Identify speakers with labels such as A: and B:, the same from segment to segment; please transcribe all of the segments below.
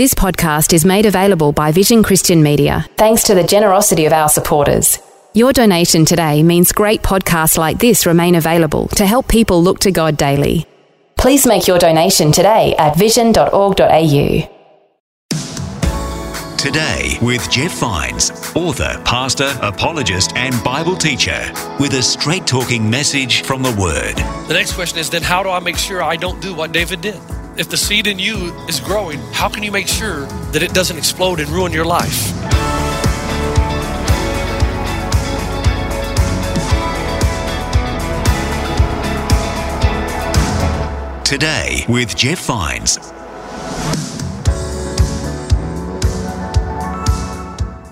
A: This podcast is made available by Vision Christian Media thanks to the generosity of our supporters. Your donation today means great podcasts like this remain available to help people look to God daily. Please make your donation today at vision.org.au.
B: Today with Jeff Vines, author, pastor, apologist, and Bible teacher, with a straight talking message from the Word.
C: The next question is then how do I make sure I don't do what David did? If the seed in you is growing, how can you make sure that it doesn't explode and ruin your life?
B: Today with Jeff Vines.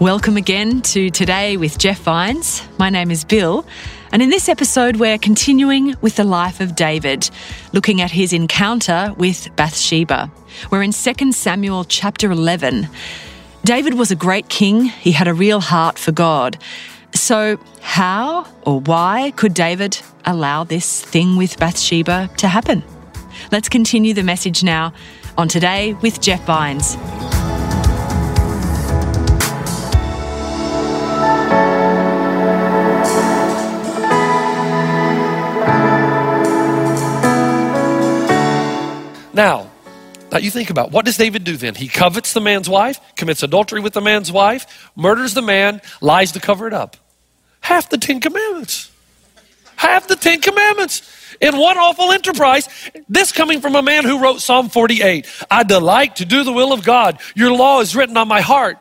D: Welcome again to Today with Jeff Vines. My name is Bill, and in this episode, we're continuing with the life of David, looking at his encounter with Bathsheba. We're in 2 Samuel chapter 11. David was a great king, he had a real heart for God. So, how or why could David allow this thing with Bathsheba to happen? Let's continue the message now on Today with Jeff Vines.
C: Now, now you think about what does David do then? He covets the man's wife, commits adultery with the man's wife, murders the man, lies to cover it up. Half the Ten Commandments. Half the Ten Commandments in one awful enterprise. This coming from a man who wrote Psalm 48. I delight to do the will of God. Your law is written on my heart.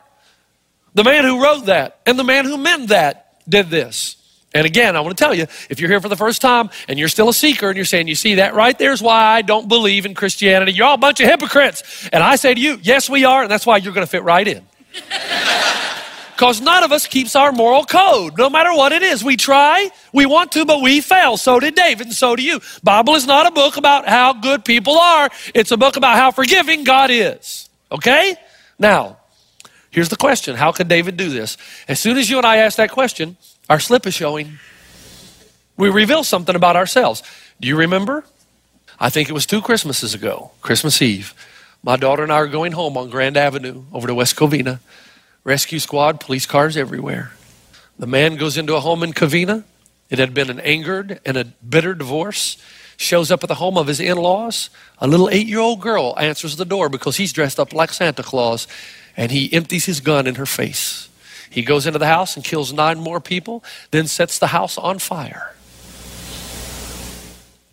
C: The man who wrote that and the man who meant that did this. And again, I want to tell you, if you're here for the first time and you're still a seeker and you're saying, you see, that right there's why I don't believe in Christianity. You're all a bunch of hypocrites. And I say to you, yes, we are, and that's why you're going to fit right in. Because none of us keeps our moral code, no matter what it is. We try, we want to, but we fail. So did David, and so do you. Bible is not a book about how good people are. It's a book about how forgiving God is. Okay? Now, here's the question. How could David do this? As soon as you and I ask that question, our slip is showing. We reveal something about ourselves. Do you remember? I think it was two Christmases ago, Christmas Eve. My daughter and I are going home on Grand Avenue over to West Covina. Rescue squad, police cars everywhere. The man goes into a home in Covina. It had been an angered and a bitter divorce. Shows up at the home of his in laws. A little eight year old girl answers the door because he's dressed up like Santa Claus and he empties his gun in her face. He goes into the house and kills nine more people, then sets the house on fire.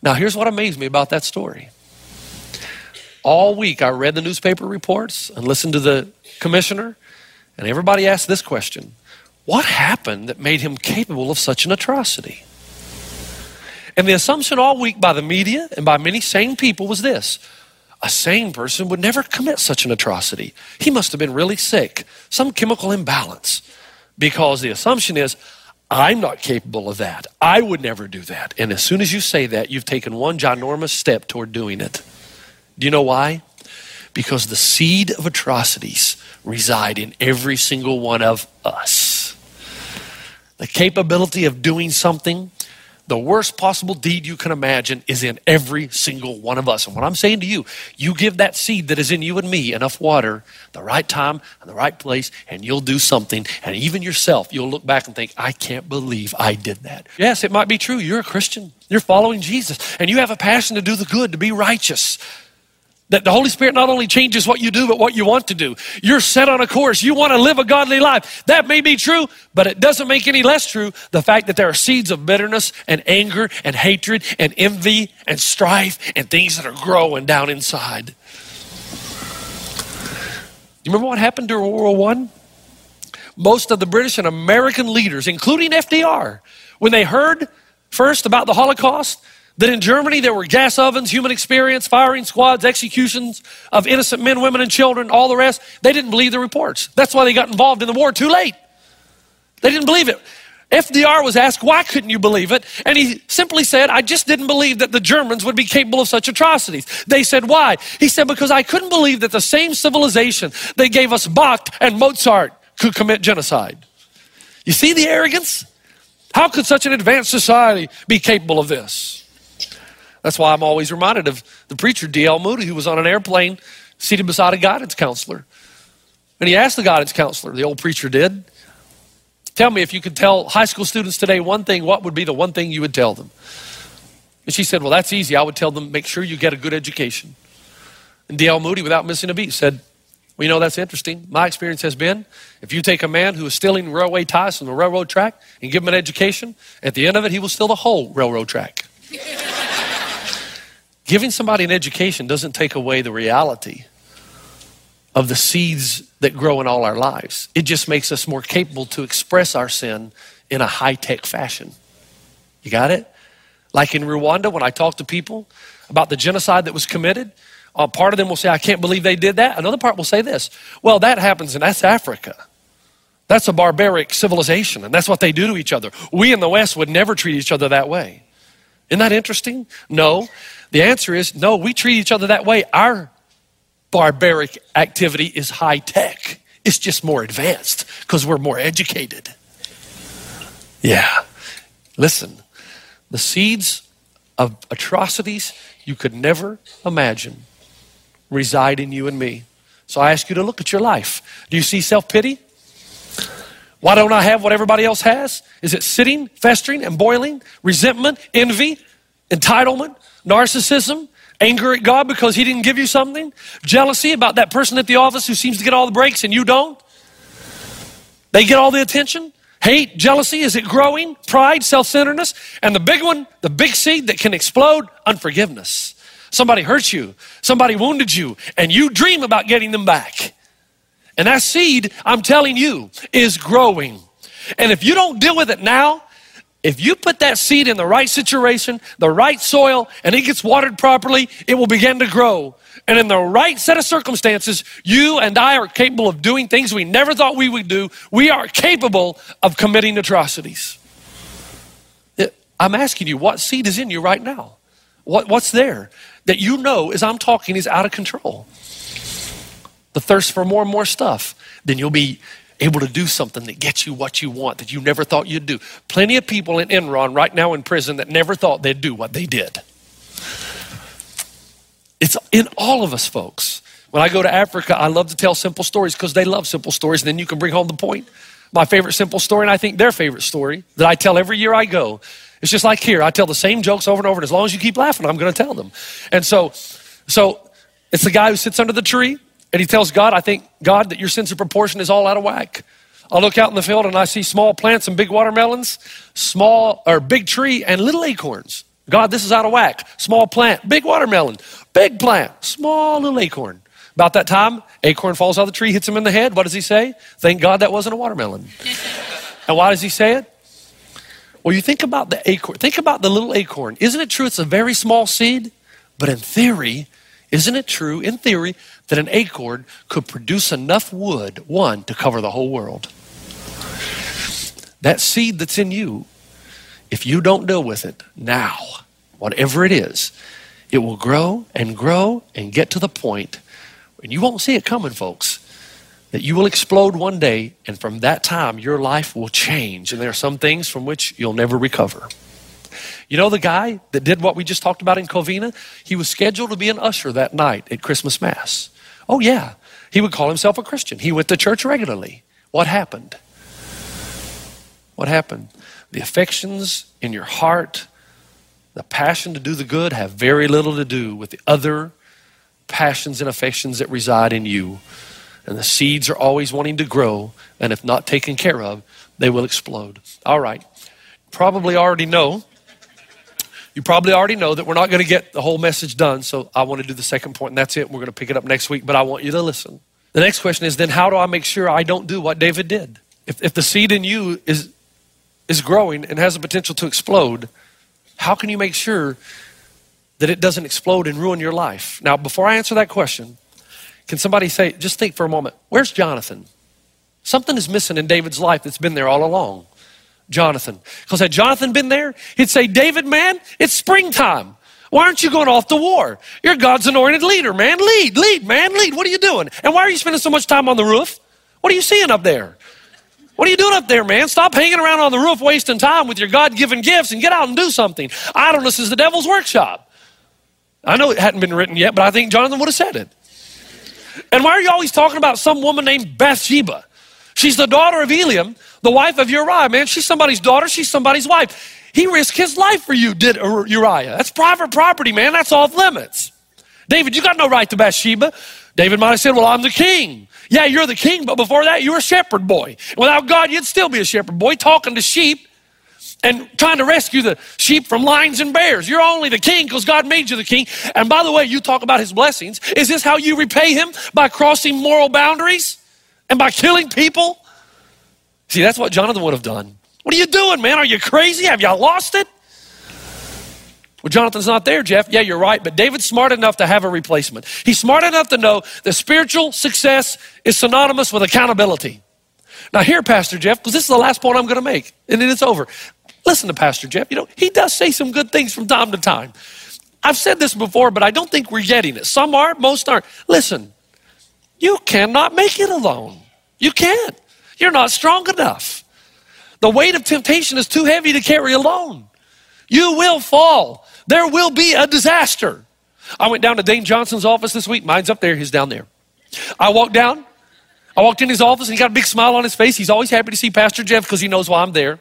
C: Now, here's what amazed me about that story. All week, I read the newspaper reports and listened to the commissioner, and everybody asked this question What happened that made him capable of such an atrocity? And the assumption all week by the media and by many sane people was this a sane person would never commit such an atrocity. He must have been really sick, some chemical imbalance, because the assumption is, I'm not capable of that. I would never do that. And as soon as you say that, you've taken one ginormous step toward doing it. Do you know why? Because the seed of atrocities reside in every single one of us. The capability of doing something the worst possible deed you can imagine is in every single one of us. And what I'm saying to you, you give that seed that is in you and me enough water, the right time, and the right place, and you'll do something. And even yourself, you'll look back and think, I can't believe I did that. Yes, it might be true. You're a Christian, you're following Jesus, and you have a passion to do the good, to be righteous. That the Holy Spirit not only changes what you do, but what you want to do. You're set on a course. You want to live a godly life. That may be true, but it doesn't make any less true the fact that there are seeds of bitterness and anger and hatred and envy and strife and things that are growing down inside. You remember what happened during World War I? Most of the British and American leaders, including FDR, when they heard first about the Holocaust, that in Germany there were gas ovens, human experience, firing squads, executions of innocent men, women, and children, all the rest. They didn't believe the reports. That's why they got involved in the war too late. They didn't believe it. FDR was asked, why couldn't you believe it? And he simply said, I just didn't believe that the Germans would be capable of such atrocities. They said, why? He said, because I couldn't believe that the same civilization that gave us Bach and Mozart could commit genocide. You see the arrogance? How could such an advanced society be capable of this? That's why I'm always reminded of the preacher D.L. Moody, who was on an airplane seated beside a guidance counselor. And he asked the guidance counselor, the old preacher did, Tell me if you could tell high school students today one thing, what would be the one thing you would tell them? And she said, Well, that's easy. I would tell them, make sure you get a good education. And D.L. Moody, without missing a beat, said, Well, you know, that's interesting. My experience has been if you take a man who is stealing railway ties from the railroad track and give him an education, at the end of it, he will steal the whole railroad track. Giving somebody an education doesn't take away the reality of the seeds that grow in all our lives. It just makes us more capable to express our sin in a high tech fashion. You got it? Like in Rwanda, when I talk to people about the genocide that was committed, uh, part of them will say, I can't believe they did that. Another part will say this Well, that happens, and that's Africa. That's a barbaric civilization, and that's what they do to each other. We in the West would never treat each other that way. Isn't that interesting? No. The answer is no, we treat each other that way. Our barbaric activity is high tech. It's just more advanced because we're more educated. Yeah. Listen, the seeds of atrocities you could never imagine reside in you and me. So I ask you to look at your life. Do you see self pity? Why don't I have what everybody else has? Is it sitting, festering, and boiling? Resentment, envy, entitlement, narcissism, Anger at God because He didn't give you something? Jealousy about that person at the office who seems to get all the breaks and you don't? They get all the attention? Hate, jealousy, is it growing? Pride, self centeredness? And the big one, the big seed that can explode, unforgiveness. Somebody hurt you, somebody wounded you, and you dream about getting them back. And that seed, I'm telling you, is growing. And if you don't deal with it now, if you put that seed in the right situation, the right soil, and it gets watered properly, it will begin to grow. And in the right set of circumstances, you and I are capable of doing things we never thought we would do. We are capable of committing atrocities. I'm asking you, what seed is in you right now? What, what's there that you know, as I'm talking, is out of control? The thirst for more and more stuff. Then you'll be able to do something that gets you what you want that you never thought you'd do. Plenty of people in Enron right now in prison that never thought they'd do what they did. It's in all of us, folks. When I go to Africa, I love to tell simple stories because they love simple stories, and then you can bring home the point. My favorite simple story, and I think their favorite story that I tell every year I go. It's just like here. I tell the same jokes over and over, and as long as you keep laughing, I'm going to tell them. And so, so it's the guy who sits under the tree and he tells God, I think, God, that your sense of proportion is all out of whack. I look out in the field and I see small plants and big watermelons, small or big tree and little acorns. God, this is out of whack. Small plant, big watermelon, big plant, small little acorn. About that time, acorn falls out of the tree, hits him in the head. What does he say? Thank God that wasn't a watermelon. and why does he say it? Well, you think about the acorn. Think about the little acorn. Isn't it true it's a very small seed? But in theory, isn't it true, in theory, that an acorn could produce enough wood, one, to cover the whole world? That seed that's in you, if you don't deal with it now, whatever it is, it will grow and grow and get to the point, and you won't see it coming, folks, that you will explode one day, and from that time, your life will change. And there are some things from which you'll never recover. You know the guy that did what we just talked about in Covina? He was scheduled to be an usher that night at Christmas Mass. Oh, yeah. He would call himself a Christian. He went to church regularly. What happened? What happened? The affections in your heart, the passion to do the good, have very little to do with the other passions and affections that reside in you. And the seeds are always wanting to grow, and if not taken care of, they will explode. All right. Probably already know you probably already know that we're not going to get the whole message done, so I want to do the second point, and that's it. We're going to pick it up next week, but I want you to listen. The next question is then how do I make sure I don't do what David did? If, if the seed in you is, is growing and has the potential to explode, how can you make sure that it doesn't explode and ruin your life? Now, before I answer that question, can somebody say, just think for a moment, where's Jonathan? Something is missing in David's life that's been there all along. Jonathan. Because had Jonathan been there, he'd say, David, man, it's springtime. Why aren't you going off to war? You're God's anointed leader, man. Lead, lead, man, lead. What are you doing? And why are you spending so much time on the roof? What are you seeing up there? What are you doing up there, man? Stop hanging around on the roof wasting time with your God given gifts and get out and do something. Idleness is the devil's workshop. I know it hadn't been written yet, but I think Jonathan would have said it. And why are you always talking about some woman named Bathsheba? She's the daughter of Eliam, the wife of Uriah, man. She's somebody's daughter, she's somebody's wife. He risked his life for you, did Uriah. That's private property, man. That's off limits. David, you got no right to Bathsheba. David might have said, Well, I'm the king. Yeah, you're the king, but before that, you're a shepherd boy. Without God, you'd still be a shepherd boy talking to sheep and trying to rescue the sheep from lions and bears. You're only the king because God made you the king. And by the way, you talk about his blessings. Is this how you repay him? By crossing moral boundaries and by killing people? See, that's what Jonathan would have done. What are you doing, man? Are you crazy? Have y'all lost it? Well, Jonathan's not there, Jeff. Yeah, you're right. But David's smart enough to have a replacement. He's smart enough to know that spiritual success is synonymous with accountability. Now, here, Pastor Jeff, because this is the last point I'm going to make, and then it's over. Listen to Pastor Jeff. You know, he does say some good things from time to time. I've said this before, but I don't think we're getting it. Some are, most aren't. Listen, you cannot make it alone. You can't. You're not strong enough. The weight of temptation is too heavy to carry alone. You will fall. There will be a disaster. I went down to Dane Johnson's office this week. Mine's up there, he's down there. I walked down. I walked in his office and he got a big smile on his face. He's always happy to see Pastor Jeff because he knows why I'm there.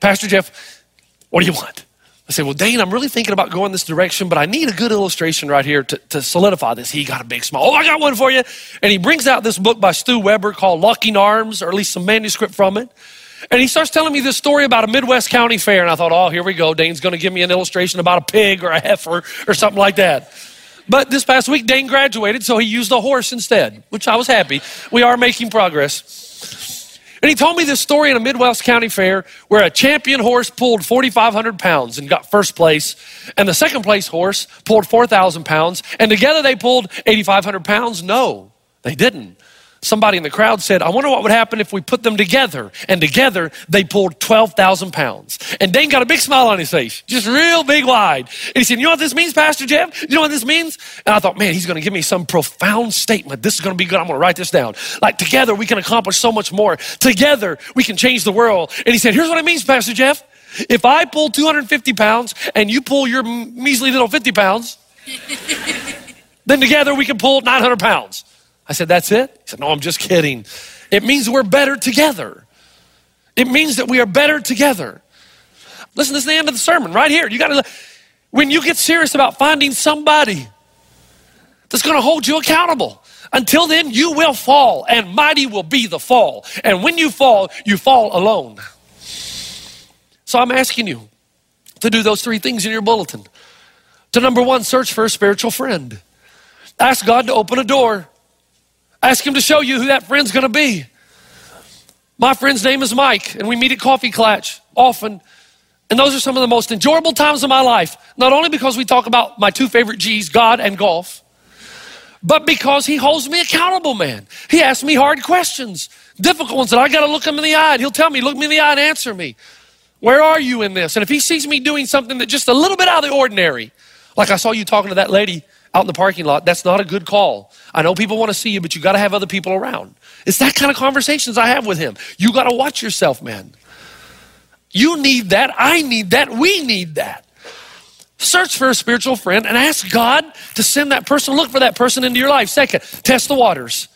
C: Pastor Jeff, what do you want? I said, Well, Dane, I'm really thinking about going this direction, but I need a good illustration right here to, to solidify this. He got a big smile. Oh, I got one for you. And he brings out this book by Stu Weber called Locking Arms, or at least some manuscript from it. And he starts telling me this story about a Midwest county fair. And I thought, oh, here we go. Dane's going to give me an illustration about a pig or a heifer or something like that. But this past week, Dane graduated, so he used a horse instead, which I was happy. We are making progress. And he told me this story in a Midwest County Fair where a champion horse pulled 4,500 pounds and got first place, and the second place horse pulled 4,000 pounds, and together they pulled 8,500 pounds. No, they didn't. Somebody in the crowd said, I wonder what would happen if we put them together. And together they pulled 12,000 pounds. And Dane got a big smile on his face, just real big wide. And he said, You know what this means, Pastor Jeff? You know what this means? And I thought, Man, he's going to give me some profound statement. This is going to be good. I'm going to write this down. Like, together we can accomplish so much more. Together we can change the world. And he said, Here's what it means, Pastor Jeff. If I pull 250 pounds and you pull your measly little 50 pounds, then together we can pull 900 pounds. I said, That's it? He said, No, I'm just kidding. It means we're better together. It means that we are better together. Listen, this is the end of the sermon right here. You got to, when you get serious about finding somebody that's going to hold you accountable, until then, you will fall, and mighty will be the fall. And when you fall, you fall alone. So I'm asking you to do those three things in your bulletin. To number one, search for a spiritual friend. Ask God to open a door Ask him to show you who that friend's gonna be. My friend's name is Mike, and we meet at Coffee Klatch often. And those are some of the most enjoyable times of my life, not only because we talk about my two favorite G's, God and golf, but because he holds me accountable, man. He asks me hard questions, difficult ones that I got to look him in the eye. And he'll tell me, look me in the eye and answer me. Where are you in this? And if he sees me doing something that just a little bit out of the ordinary, like I saw you talking to that lady out in the parking lot, that's not a good call. I know people want to see you, but you got to have other people around. It's that kind of conversations I have with him. You got to watch yourself, man. You need that. I need that. We need that. Search for a spiritual friend and ask God to send that person, look for that person into your life. Second, test the waters.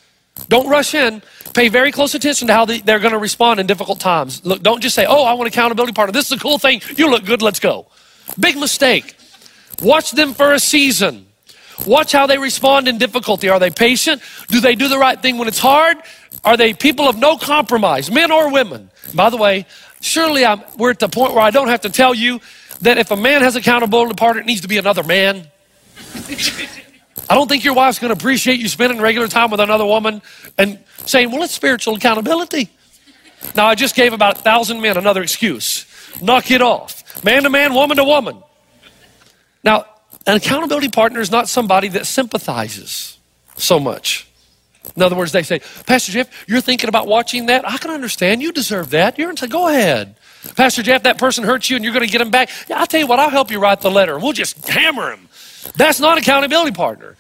C: Don't rush in. Pay very close attention to how they're going to respond in difficult times. Look, don't just say, oh, I want accountability partner. This is a cool thing. You look good. Let's go. Big mistake. Watch them for a season. Watch how they respond in difficulty. Are they patient? Do they do the right thing when it's hard? Are they people of no compromise, men or women? By the way, surely I'm, we're at the point where I don't have to tell you that if a man has accountability partner, it needs to be another man. I don't think your wife's going to appreciate you spending regular time with another woman and saying, well, it's spiritual accountability. Now, I just gave about a thousand men another excuse. Knock it off. Man to man, woman to woman. Now, an accountability partner is not somebody that sympathizes so much. In other words, they say, Pastor Jeff, you're thinking about watching that? I can understand. You deserve that. You're say, go ahead. Pastor Jeff, that person hurt you and you're going to get him back. Yeah, I'll tell you what, I'll help you write the letter we'll just hammer him. That's not accountability partner.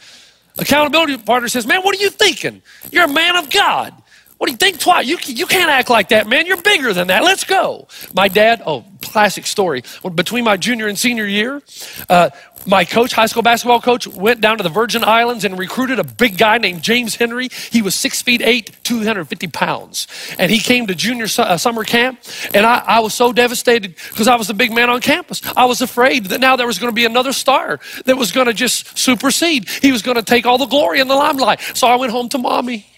C: Accountability partner says, man, what are you thinking? You're a man of God. What do you think twice? You, you can't act like that, man. You're bigger than that. Let's go. My dad, oh, classic story. Between my junior and senior year, uh, my coach, high school basketball coach, went down to the Virgin Islands and recruited a big guy named James Henry. He was six feet eight, 250 pounds. And he came to junior su- uh, summer camp. And I, I was so devastated because I was the big man on campus. I was afraid that now there was going to be another star that was going to just supersede. He was going to take all the glory and the limelight. So I went home to mommy.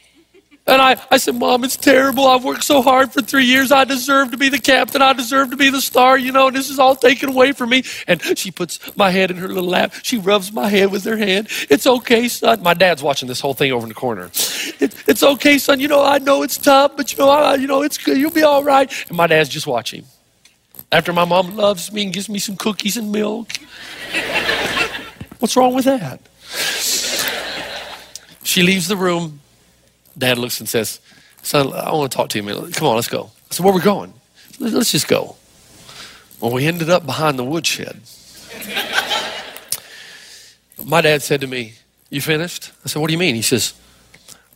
C: And I, I said, Mom, it's terrible. I've worked so hard for three years. I deserve to be the captain. I deserve to be the star, you know, and this is all taken away from me. And she puts my head in her little lap. She rubs my head with her hand. It's okay, son. My dad's watching this whole thing over in the corner. It, it's okay, son. You know, I know it's tough, but you know, I, you know, it's good. You'll be all right. And my dad's just watching. After my mom loves me and gives me some cookies and milk. What's wrong with that? She leaves the room. Dad looks and says, Son, I want to talk to you. Come on, let's go. I said, Where are we going? Let's just go. Well, we ended up behind the woodshed. My dad said to me, You finished? I said, What do you mean? He says,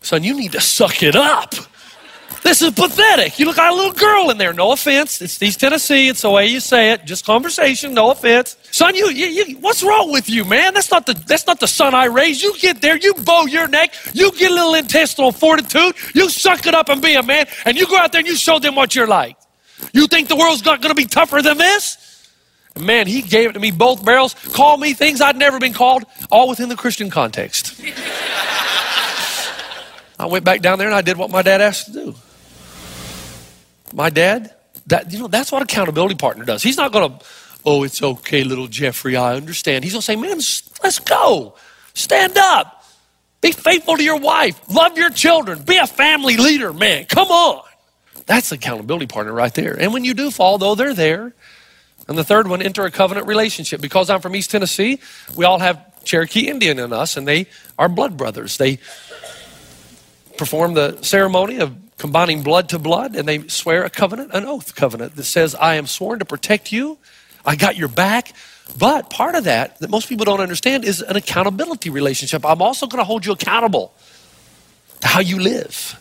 C: Son, you need to suck it up. This is pathetic. You look like a little girl in there. No offense. It's East Tennessee. It's the way you say it. Just conversation. No offense. Son, you, you, you, what's wrong with you, man? That's not the that's not the son I raised. You get there, you bow your neck, you get a little intestinal fortitude, you suck it up and be a man, and you go out there and you show them what you're like. You think the world's not going to be tougher than this? Man, he gave it to me both barrels, called me things I'd never been called, all within the Christian context. I went back down there and I did what my dad asked to do. My dad, that you know, that's what accountability partner does. He's not going to, oh, it's okay, little Jeffrey, I understand. He's going to say, man, let's go. Stand up. Be faithful to your wife. Love your children. Be a family leader, man. Come on. That's accountability partner right there. And when you do fall, though, they're there. And the third one, enter a covenant relationship. Because I'm from East Tennessee, we all have Cherokee Indian in us, and they are blood brothers. They perform the ceremony of combining blood to blood, and they swear a covenant, an oath covenant that says, I am sworn to protect you, I got your back. But part of that, that most people don't understand, is an accountability relationship. I'm also going to hold you accountable to how you live.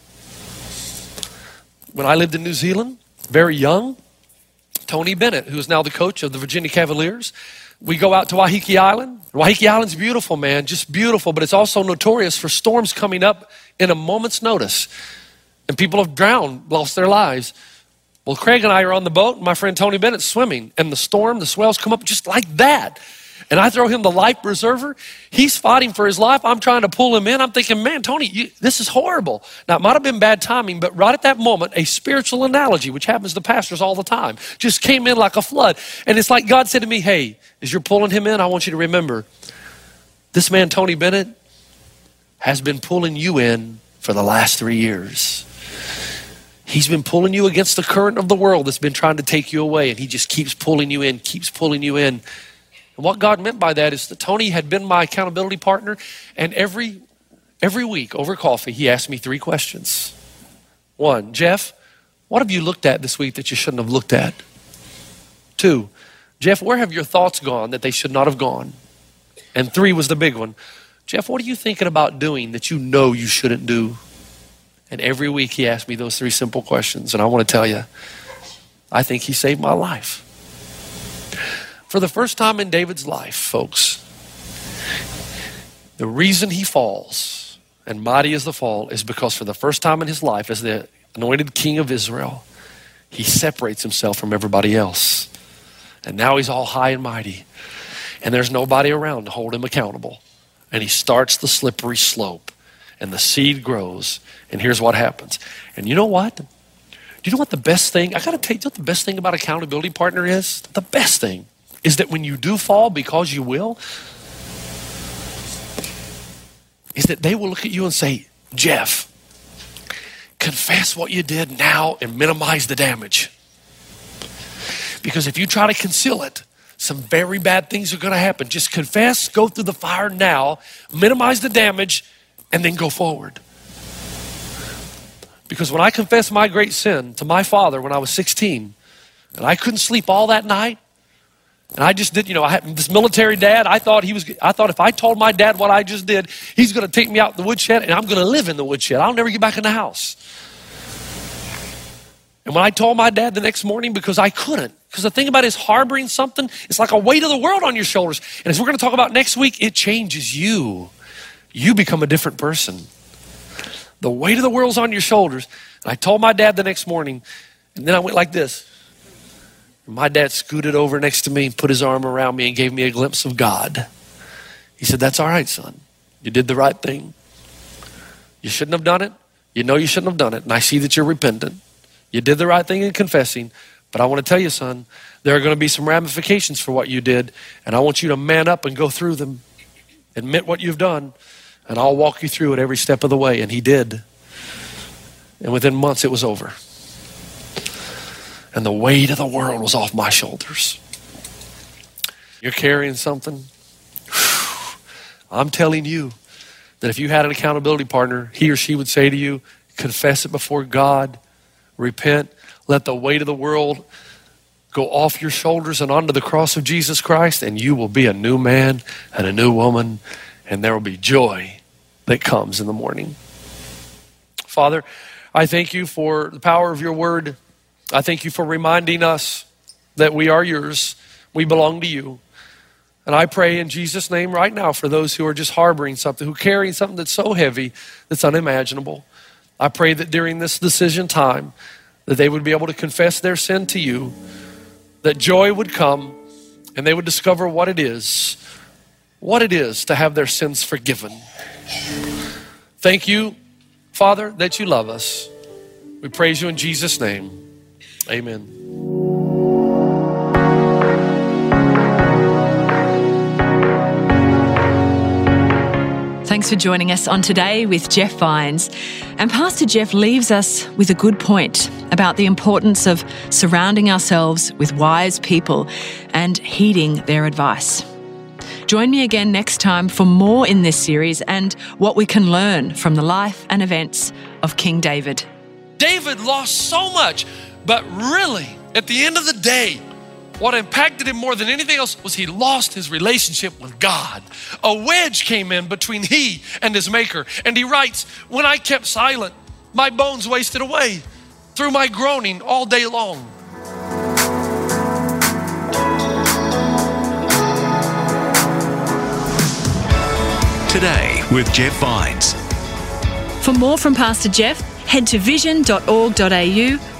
C: When I lived in New Zealand, very young, Tony Bennett, who is now the coach of the Virginia Cavaliers, we go out to Waiheke Island. Waiheke Island's beautiful, man, just beautiful, but it's also notorious for storms coming up in a moment's notice. And people have drowned, lost their lives. Well, Craig and I are on the boat, and my friend Tony Bennett's swimming, and the storm, the swells come up just like that. And I throw him the life preserver. He's fighting for his life. I'm trying to pull him in. I'm thinking, man, Tony, you, this is horrible. Now, it might have been bad timing, but right at that moment, a spiritual analogy, which happens to pastors all the time, just came in like a flood. And it's like God said to me, hey, as you're pulling him in, I want you to remember this man, Tony Bennett, has been pulling you in for the last three years. He's been pulling you against the current of the world that's been trying to take you away, and he just keeps pulling you in, keeps pulling you in. And what God meant by that is that Tony had been my accountability partner, and every every week over coffee, he asked me three questions. One, Jeff, what have you looked at this week that you shouldn't have looked at? Two, Jeff, where have your thoughts gone that they should not have gone? And three was the big one. Jeff, what are you thinking about doing that you know you shouldn't do? And every week he asked me those three simple questions. And I want to tell you, I think he saved my life. For the first time in David's life, folks, the reason he falls, and mighty is the fall, is because for the first time in his life, as the anointed king of Israel, he separates himself from everybody else. And now he's all high and mighty. And there's nobody around to hold him accountable. And he starts the slippery slope. And the seed grows. And here's what happens. And you know what? Do you know what the best thing? I got to tell you, you what the best thing about accountability partner is? The best thing is that when you do fall, because you will, is that they will look at you and say, Jeff, confess what you did now and minimize the damage. Because if you try to conceal it, some very bad things are going to happen. Just confess, go through the fire now, minimize the damage, and then go forward. Because when I confessed my great sin to my father when I was 16, and I couldn't sleep all that night, and I just did, you know, I had this military dad. I thought he was, I thought if I told my dad what I just did, he's going to take me out the woodshed and I'm going to live in the woodshed. I'll never get back in the house. And when I told my dad the next morning, because I couldn't, because the thing about is harboring something, it's like a weight of the world on your shoulders. And as we're going to talk about next week, it changes you. You become a different person. The weight of the world's on your shoulders. And I told my dad the next morning, and then I went like this. My dad scooted over next to me, and put his arm around me, and gave me a glimpse of God. He said, That's all right, son. You did the right thing. You shouldn't have done it. You know you shouldn't have done it. And I see that you're repentant. You did the right thing in confessing. But I want to tell you, son, there are going to be some ramifications for what you did. And I want you to man up and go through them. Admit what you've done. And I'll walk you through it every step of the way. And he did. And within months, it was over and the weight of the world was off my shoulders. You're carrying something. I'm telling you that if you had an accountability partner, he or she would say to you, confess it before God, repent, let the weight of the world go off your shoulders and onto the cross of Jesus Christ, and you will be a new man and a new woman, and there will be joy that comes in the morning. Father, I thank you for the power of your word. I thank you for reminding us that we are yours, we belong to you. And I pray in Jesus' name right now for those who are just harboring something, who carrying something that's so heavy that's unimaginable. I pray that during this decision time, that they would be able to confess their sin to you, that joy would come, and they would discover what it is, what it is to have their sins forgiven. Thank you, Father, that you love us. We praise you in Jesus' name. Amen.
D: Thanks for joining us on today with Jeff Vines. And Pastor Jeff leaves us with a good point about the importance of surrounding ourselves with wise people and heeding their advice. Join me again next time for more in this series and what we can learn from the life and events of King David.
C: David lost so much but really, at the end of the day, what impacted him more than anything else was he lost his relationship with God. A wedge came in between he and his maker. And he writes, When I kept silent, my bones wasted away through my groaning all day long.
B: Today with Jeff Vines.
D: For more from Pastor Jeff, head to vision.org.au